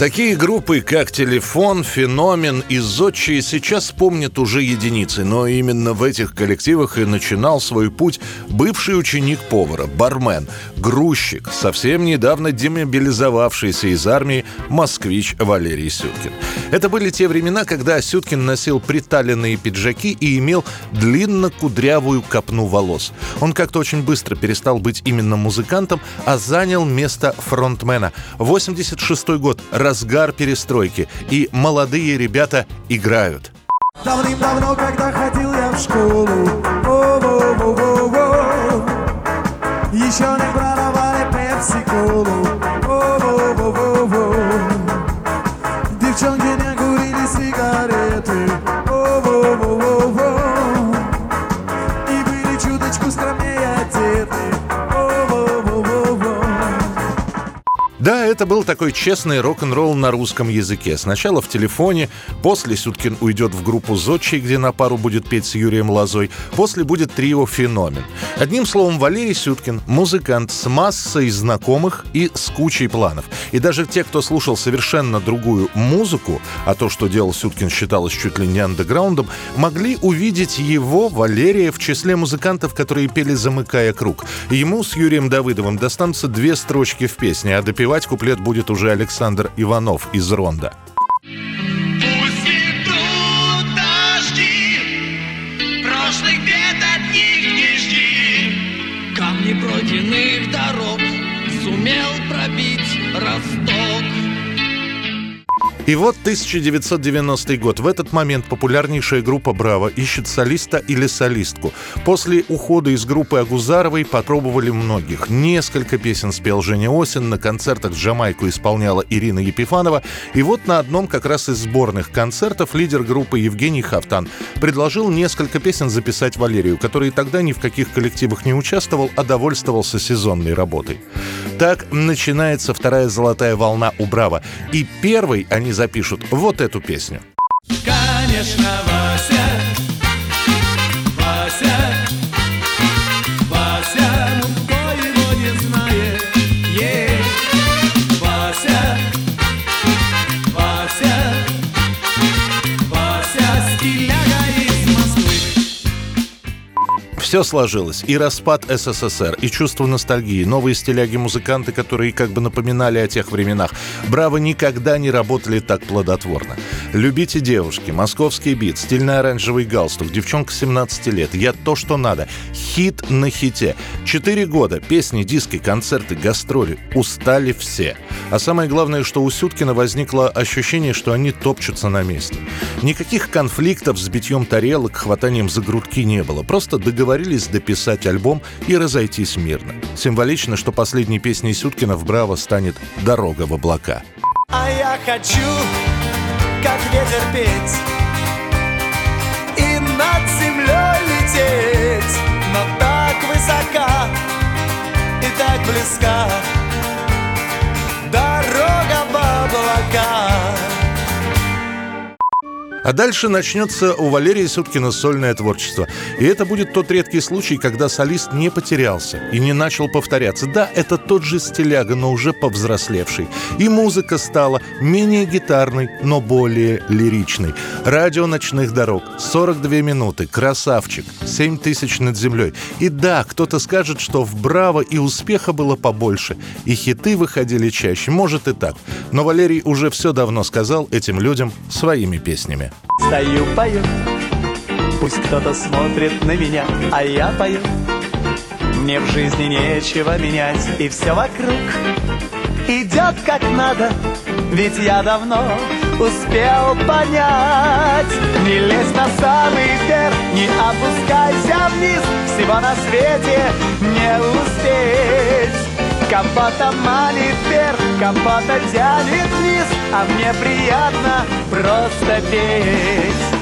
Такие группы, как «Телефон», «Феномен» и «Зодчие» сейчас помнят уже единицы, но именно в этих коллективах и начинал свой путь бывший ученик повара, бармен, грузчик, совсем недавно демобилизовавшийся из армии москвич Валерий Сюткин. Это были те времена, когда Сюткин носил приталенные пиджаки и имел длинно-кудрявую копну волос. Он как-то очень быстро перестал быть именно музыкантом, а занял место фронтмена. 86 год – разгар перестройки, и молодые ребята играют. Давным-давно, когда ходил я в школу, о-о-о-о-о, еще не продавали Да, это был такой честный рок-н-ролл на русском языке. Сначала в телефоне, после Сюткин уйдет в группу «Зодчий», где на пару будет петь с Юрием Лозой, после будет трио «Феномен». Одним словом, Валерий Сюткин – музыкант с массой знакомых и с кучей планов. И даже те, кто слушал совершенно другую музыку, а то, что делал Сюткин, считалось чуть ли не андеграундом, могли увидеть его, Валерия, в числе музыкантов, которые пели «Замыкая круг». Ему с Юрием Давыдовым достанутся две строчки в песне, а допивать Подпевать куплет будет уже Александр Иванов из Ронда. Пройденных дорог сумел пробить росток. И вот 1990 год. В этот момент популярнейшая группа «Браво» ищет солиста или солистку. После ухода из группы Агузаровой попробовали многих. Несколько песен спел Женя Осин, на концертах Джамайку исполняла Ирина Епифанова. И вот на одном как раз из сборных концертов лидер группы Евгений Хафтан предложил несколько песен записать Валерию, который тогда ни в каких коллективах не участвовал, а довольствовался сезонной работой. Так начинается вторая золотая волна у Браво. И первой они запишут вот эту песню. Конечно, Вася, Все сложилось. И распад СССР, и чувство ностальгии, новые стиляги-музыканты, которые как бы напоминали о тех временах. Браво никогда не работали так плодотворно. Любите девушки, московский бит, стильно-оранжевый галстук, девчонка 17 лет, я то, что надо. Хит на хите. Четыре года, песни, диски, концерты, гастроли. Устали все. А самое главное, что у Сюткина возникло ощущение, что они топчутся на месте. Никаких конфликтов с битьем тарелок, хватанием за грудки не было. Просто договорились дописать альбом и разойтись мирно. Символично, что последней песней Сюткина в «Браво» станет «Дорога в облака». А я хочу, как ветер петь И над землей лететь Но так высока и так близка А дальше начнется у Валерия Сюткина сольное творчество. И это будет тот редкий случай, когда солист не потерялся и не начал повторяться. Да, это тот же стиляга, но уже повзрослевший. И музыка стала менее гитарной, но более лиричной. Радио ночных дорог, 42 минуты, красавчик, 7 тысяч над землей. И да, кто-то скажет, что в «Браво» и успеха было побольше, и хиты выходили чаще. Может и так. Но Валерий уже все давно сказал этим людям своими песнями. Стою, пою. Пусть кто-то смотрит на меня, а я пою. Мне в жизни нечего менять И все вокруг идет как надо. Ведь я давно успел понять. Не лезь на самый верх, не опускайся вниз. Всего на свете не успеть Кого-то манит вверх, кого-то тянет вниз А мне приятно просто петь